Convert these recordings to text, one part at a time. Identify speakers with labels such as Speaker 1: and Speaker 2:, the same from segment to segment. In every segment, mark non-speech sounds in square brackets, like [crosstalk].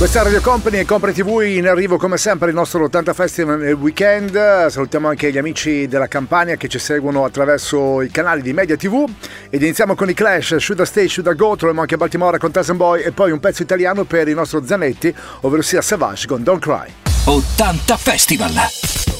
Speaker 1: Questa è Radio Company e Company TV in arrivo come sempre il nostro 80 Festival nel weekend. Salutiamo anche gli amici della Campania che ci seguono attraverso i canali di Media TV ed iniziamo con i Clash, Should I Stay, Should I Go, troviamo anche Baltimora con Tarzan Boy e poi un pezzo italiano per il nostro Zanetti, ovvero sia Savage con Don't Cry.
Speaker 2: 80 Festival.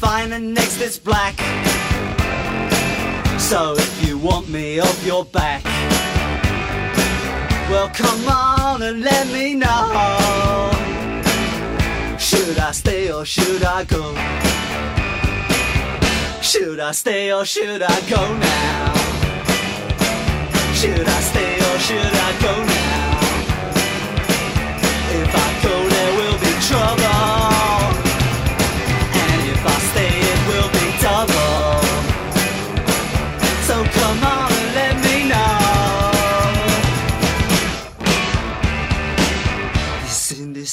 Speaker 3: fine and next it's black. So if you want me off your back, well come on and let me know. Should I stay or should I go? Should I stay or should I go now? Should I stay or should I go now? If I go, there will be trouble.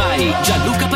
Speaker 2: By Gianluca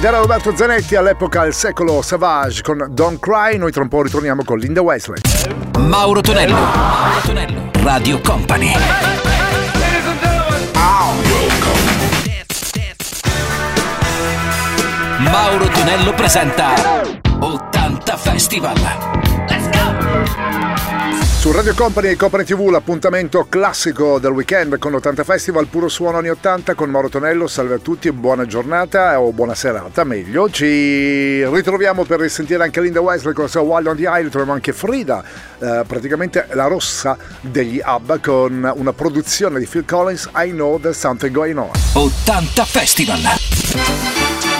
Speaker 1: Ed era Roberto Zanetti all'epoca il secolo Savage con Don't Cry, noi tra un po' ritorniamo con Linda Wesley.
Speaker 4: Mauro Tonello, Mauro Tonello, Radio Company. Mauro Tonello presenta 80 Festival.
Speaker 1: Su Radio Company e Company TV l'appuntamento classico del weekend con 80 Festival puro suono anni 80 con Mauro Tonello. Salve a tutti, buona giornata o buona serata, meglio. Ci ritroviamo per risentire anche Linda Wesley con la sua Wild on the Isle, troviamo anche Frida, eh, praticamente la rossa degli ABBA con una produzione di Phil Collins, I Know There's Something Going On.
Speaker 4: 80 Festival.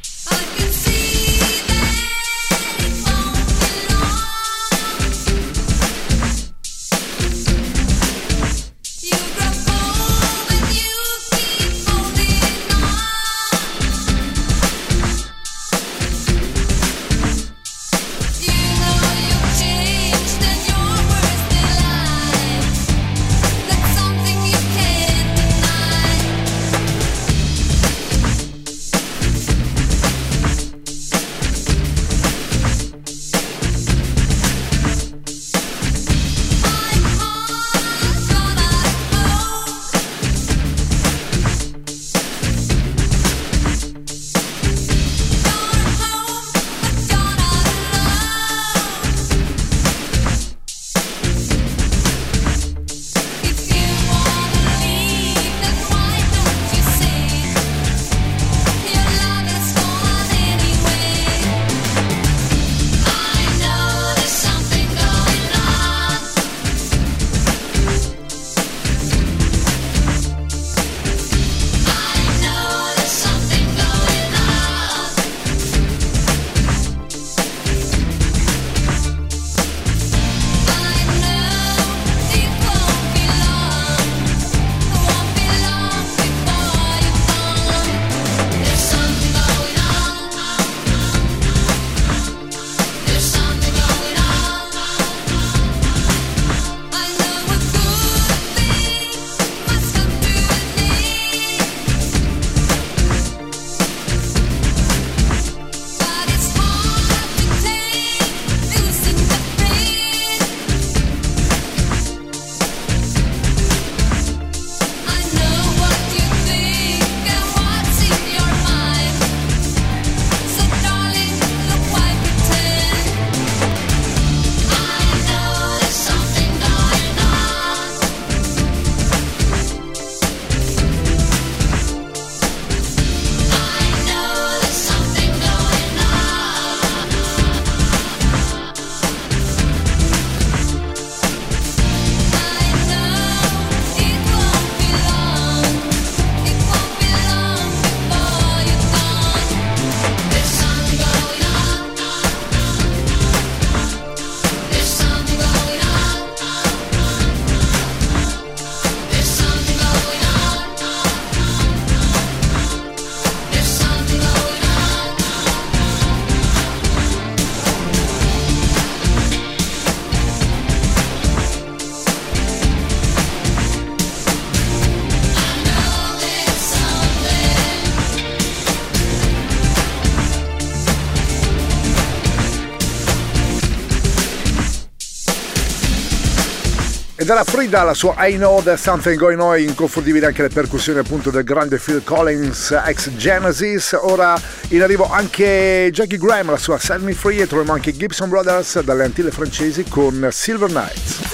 Speaker 1: Dalla Frida la sua I Know There's Something Going On, inconfondibile anche le percussioni appunto del grande Phil Collins ex Genesis. Ora in arrivo anche Jackie Graham, la sua Set Me Free e troviamo anche Gibson Brothers dalle Antille francesi con Silver Nights.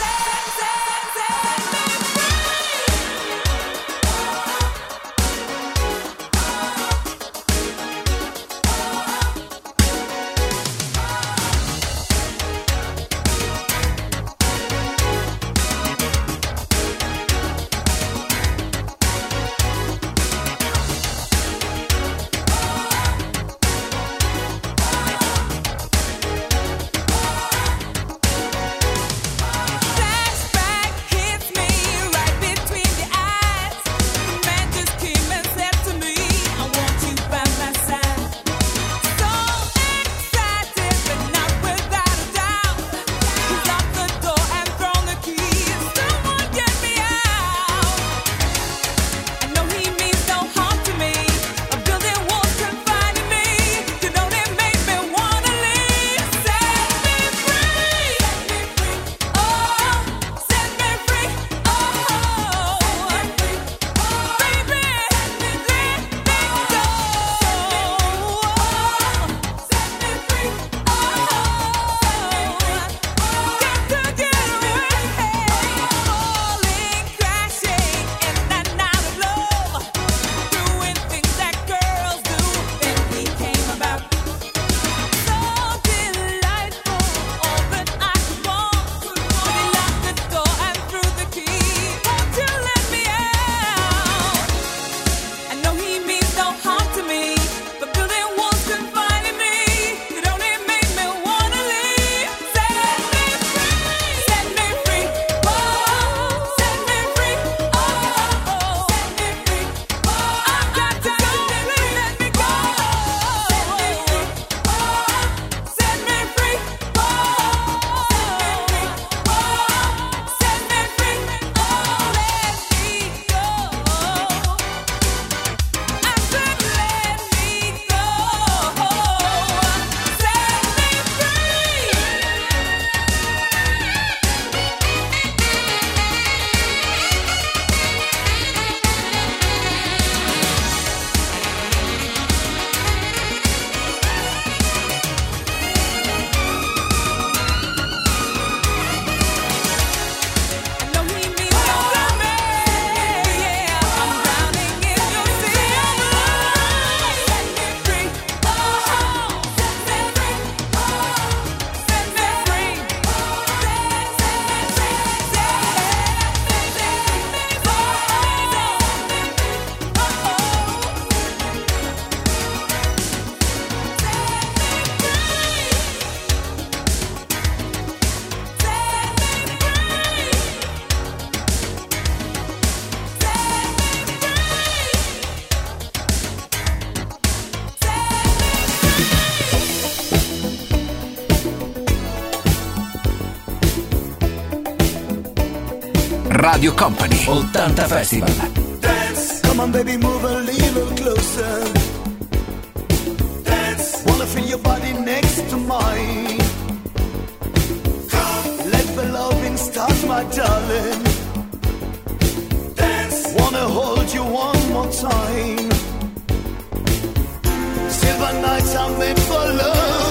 Speaker 5: Radio Company 80 Festival.
Speaker 6: Dance. Come on, baby, move a little closer. Dance. Wanna feel your body next to mine. Come. Let the loving start, my darling. Dance. Wanna hold you one more time. Silver nights are made for love.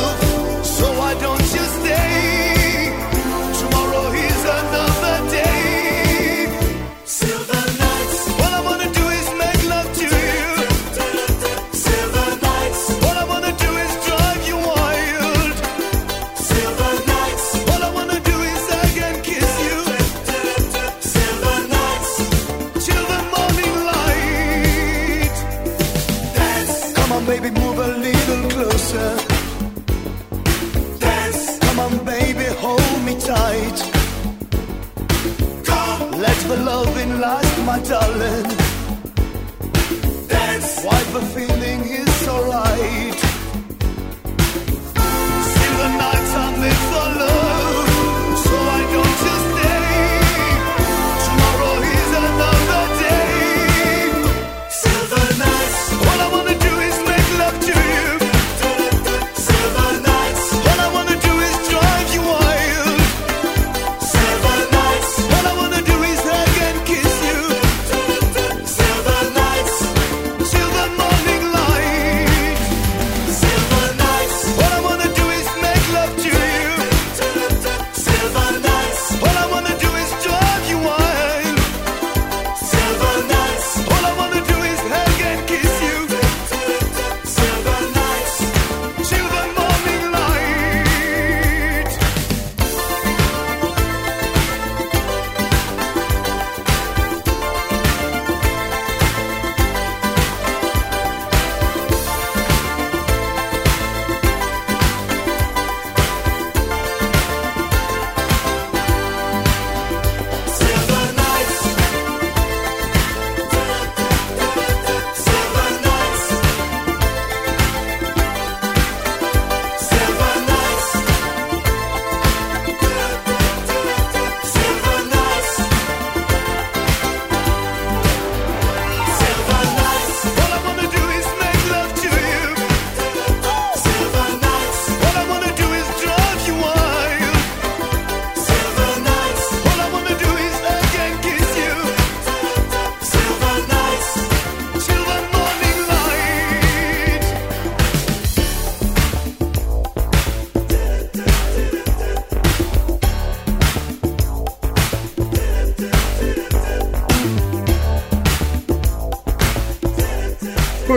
Speaker 6: Loving my darling. Dance. Why the feeling is so right. Silver nights are made for love.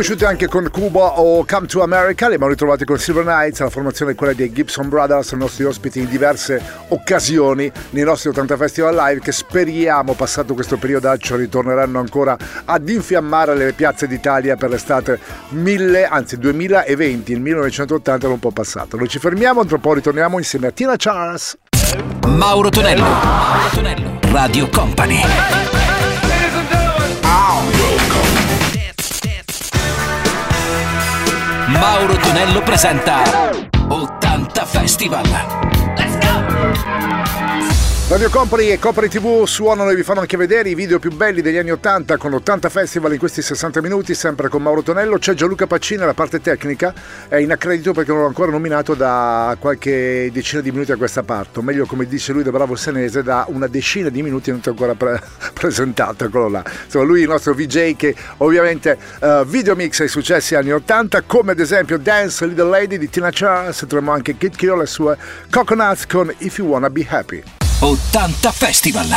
Speaker 1: Conosciuti anche con Cuba o Come to America, li abbiamo ritrovati con Silver Knights, la formazione è quella dei Gibson Brothers, i nostri ospiti in diverse occasioni nei nostri 80 Festival Live che speriamo, passato questo periodaccio, ritorneranno ancora ad infiammare le piazze d'Italia per l'estate 1000, anzi 2020, il 1980 è un po' passato. Noi ci fermiamo, tra un po' ritorniamo insieme a Tina Charles.
Speaker 5: Mauro Tonello. Mauro Tonello. Radio Company. Mauro Tonello presenta 80 Festival.
Speaker 1: Radio Company e Company TV suonano e vi fanno anche vedere i video più belli degli anni 80 con 80 festival in questi 60 minuti, sempre con Mauro Tonello. C'è Gianluca Paccini alla parte tecnica, è in accredito perché non l'ho ancora nominato da qualche decina di minuti a questa parte, o meglio come dice lui da bravo senese, da una decina di minuti non ti ho ancora pre- [laughs] presentato, eccolo là. Insomma, lui il nostro VJ che ovviamente eh, video mix ai successi anni 80, come ad esempio Dance Little Lady di Tina Charles, troviamo anche Kid Kiro e le sue Coconuts con If You Wanna Be Happy.
Speaker 5: 80 Festival.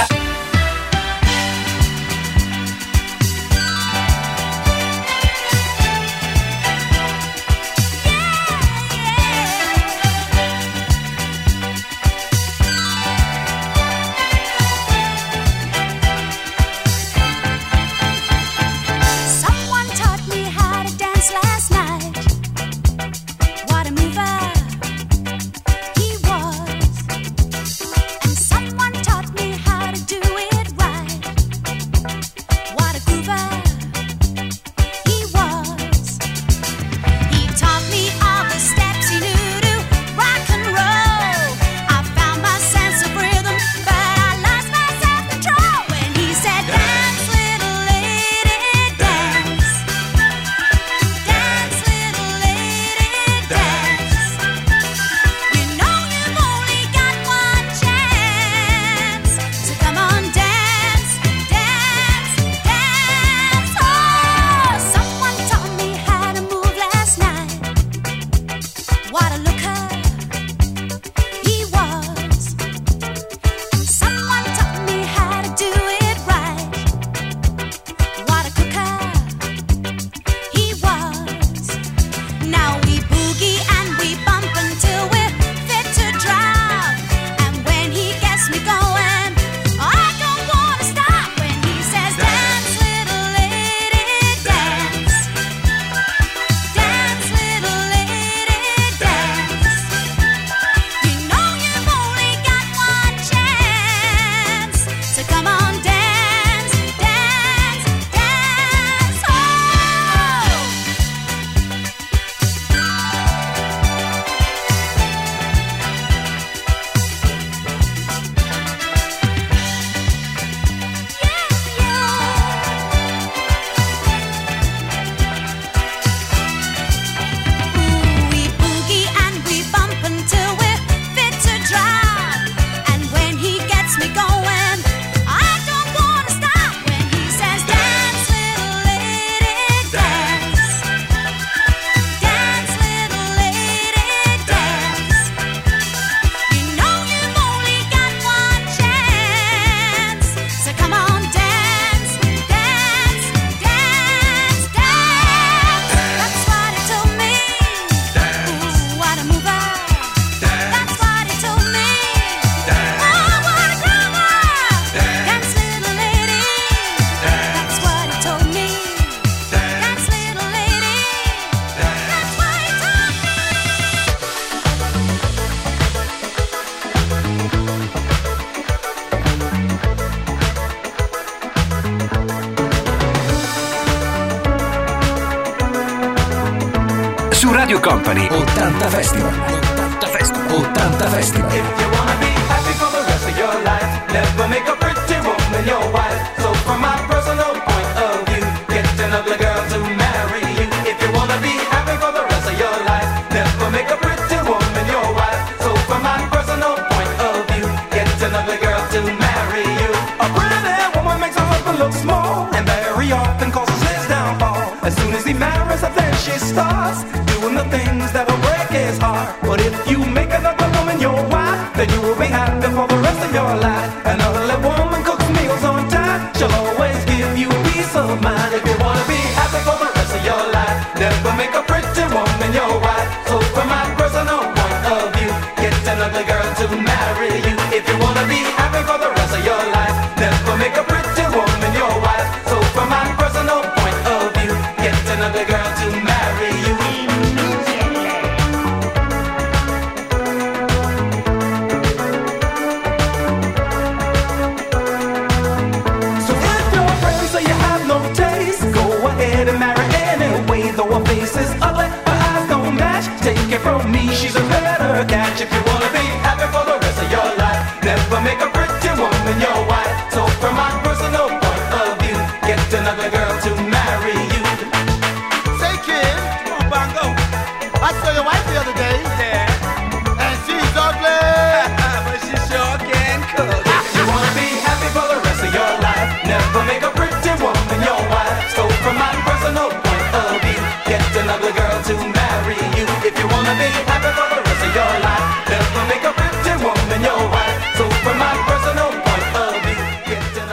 Speaker 7: Looks small and very often causes his downfall. As soon as he marries her, then she starts.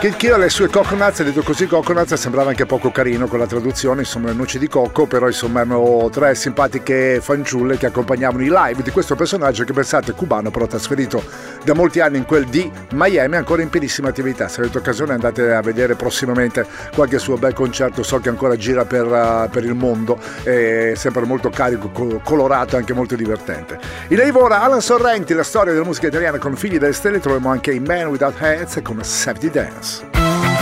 Speaker 4: Che io le sue coconuts, detto così, coconuts sembrava anche poco carino con la traduzione, insomma, le noci di cocco, però insomma erano tre simpatiche fanciulle che accompagnavano i live di questo personaggio che pensate è cubano, però trasferito da molti anni in quel di Miami, ancora in pienissima attività. Se avete occasione andate a vedere prossimamente qualche suo bel concerto, so che ancora gira per, uh, per il mondo, è sempre molto carico, colorato e anche molto divertente. In Eivora, Alan Sorrenti, la storia della musica italiana con figli delle stelle, troviamo anche i Man Without Heads con Safety Dance.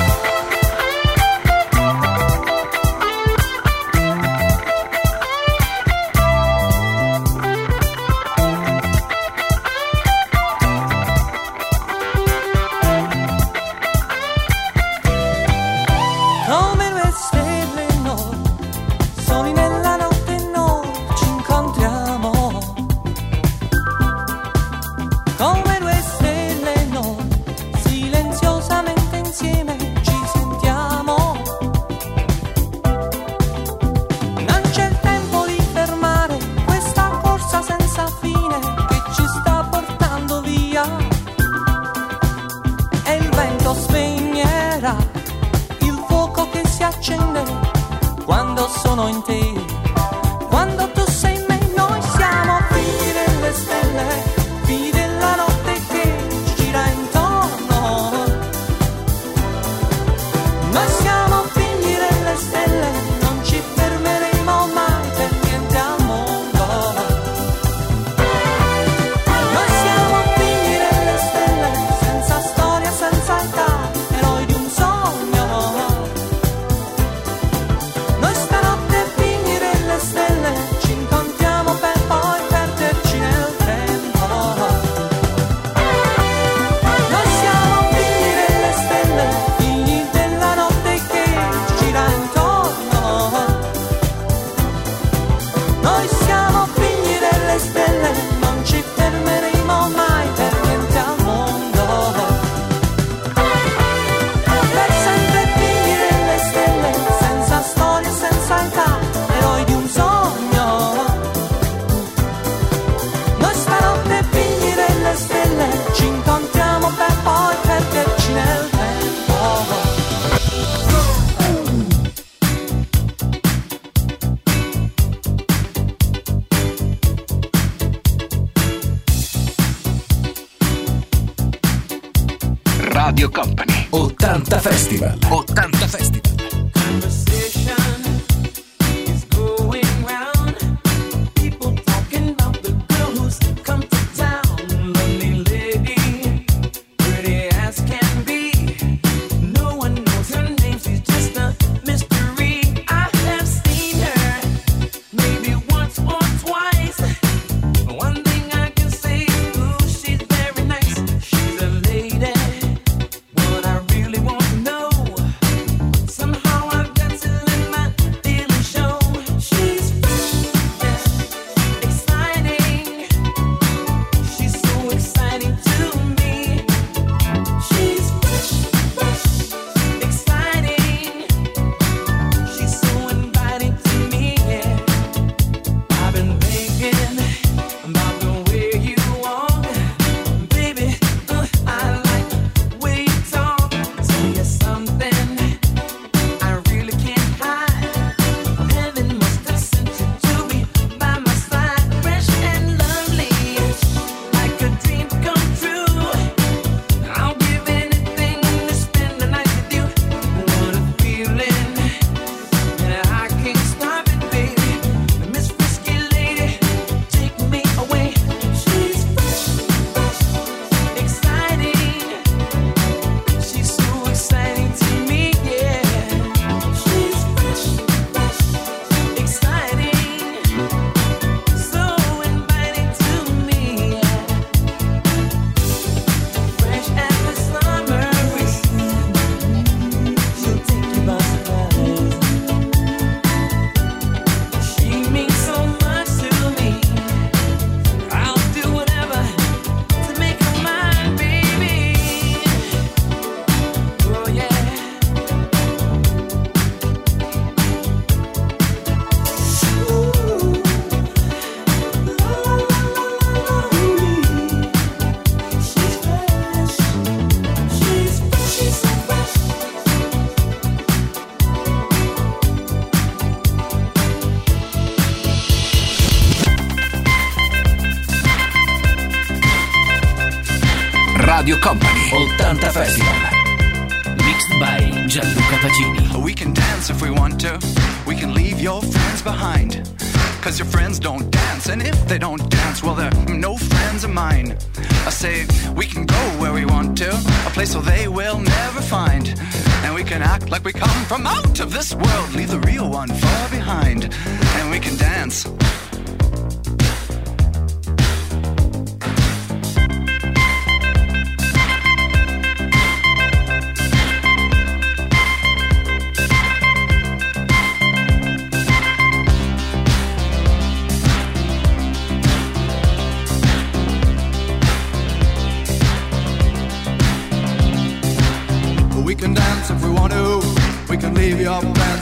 Speaker 8: Radio Company 80 Festival.
Speaker 5: Mixed by Gianluca Pacini.
Speaker 9: We can dance if we want to. We can leave your friends behind. Cause your friends don't dance, and if they don't dance, well, they're no friends of mine. I say, we can go where we want to, a place where they will never find. And we can act like we come from out of this world, leave the real one far behind. And we can dance.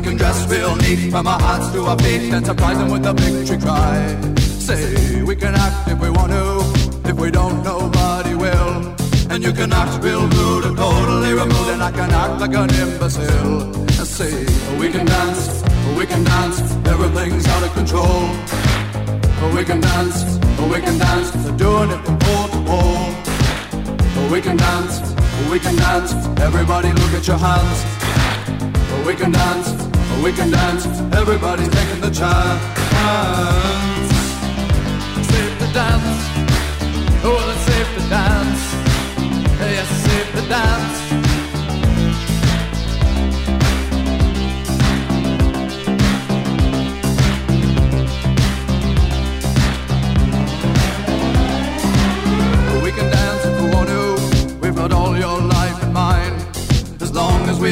Speaker 9: We can dress real neat from our hearts to our feet and surprise them with a victory cry. Say, we can act if we want to. If we don't, nobody will. And you can act real rude and totally removed, and I can act like an imbecile. Say, we can dance, we can dance, everything's out of control. We can dance, we can dance, they're doing it from pole to pole. We can dance, we can dance, everybody look at your hands. We can dance, we can dance, everybody's taking the chance. Safe to dance, oh it's safe to dance, yes safe to dance.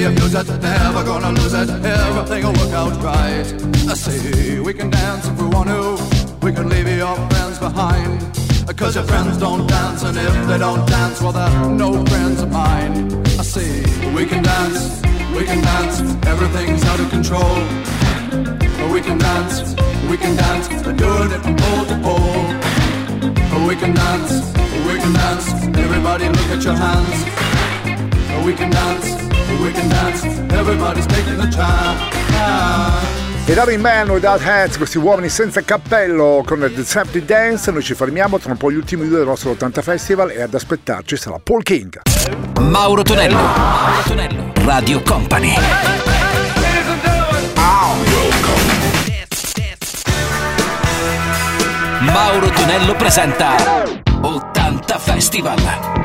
Speaker 9: Abuse it, never gonna lose it. Everything will work out right. I say we can dance if we want to. We can leave your friends behind. Cause your friends don't dance, and if they don't dance, well, they're no friends of mine. I say we can dance, we can dance, everything's out of control. We can dance, we can dance, they're doing it from pole to pole. We can dance, we can dance, everybody look at your hands. We can dance, we can dance, everybody's taking the chance.
Speaker 1: Ed Aaron Man Without Hands, questi uomini senza cappello con The Safety Dance, noi ci fermiamo tra un po' gli ultimi due del nostro 80 Festival e ad aspettarci sarà Paul King.
Speaker 5: Mauro Tonello. Mauro Tonello. Radio Company. Mauro Tonello presenta 80 Festival.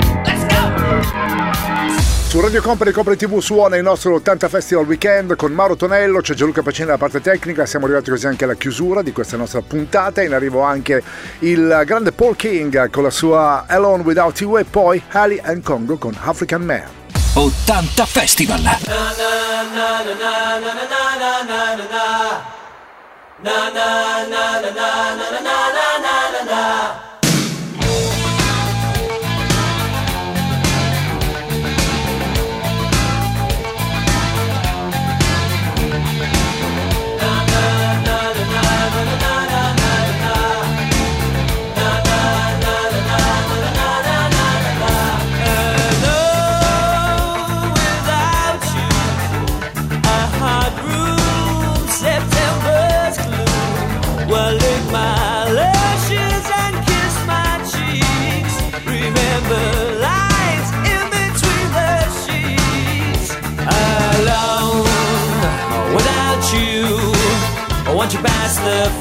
Speaker 1: Su Radio Company Company TV suona il nostro 80 Festival Weekend con Mauro Tonello, c'è Gianluca Pacini alla parte tecnica, siamo arrivati così anche alla chiusura di questa nostra puntata, in arrivo anche il grande Paul King con la sua Alone Without You e poi Ali and Congo con African Man.
Speaker 5: 80 Festival.
Speaker 3: without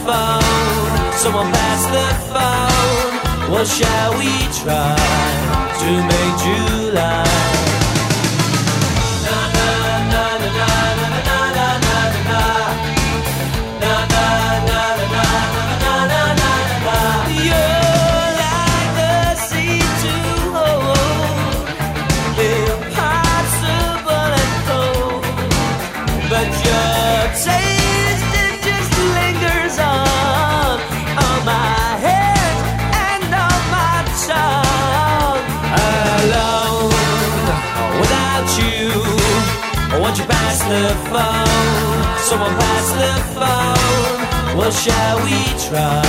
Speaker 3: phone? Someone pass the phone. What shall we try to make July? What shall we try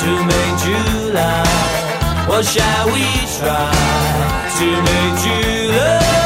Speaker 3: to make July? What shall we try to make July?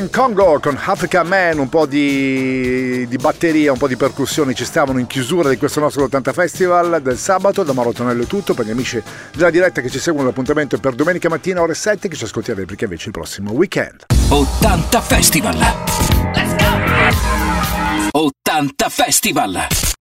Speaker 1: Grand Congo con Africa Man, un po' di, di, batteria, un po' di percussioni ci stavano in chiusura di questo nostro 80 Festival del sabato. Da Marotonello è tutto per gli amici della diretta che ci seguono. L'appuntamento per domenica mattina ore 7 che ci ascoltiamo a invece il prossimo weekend.
Speaker 10: 80 Festival! Let's go! 80 Festival!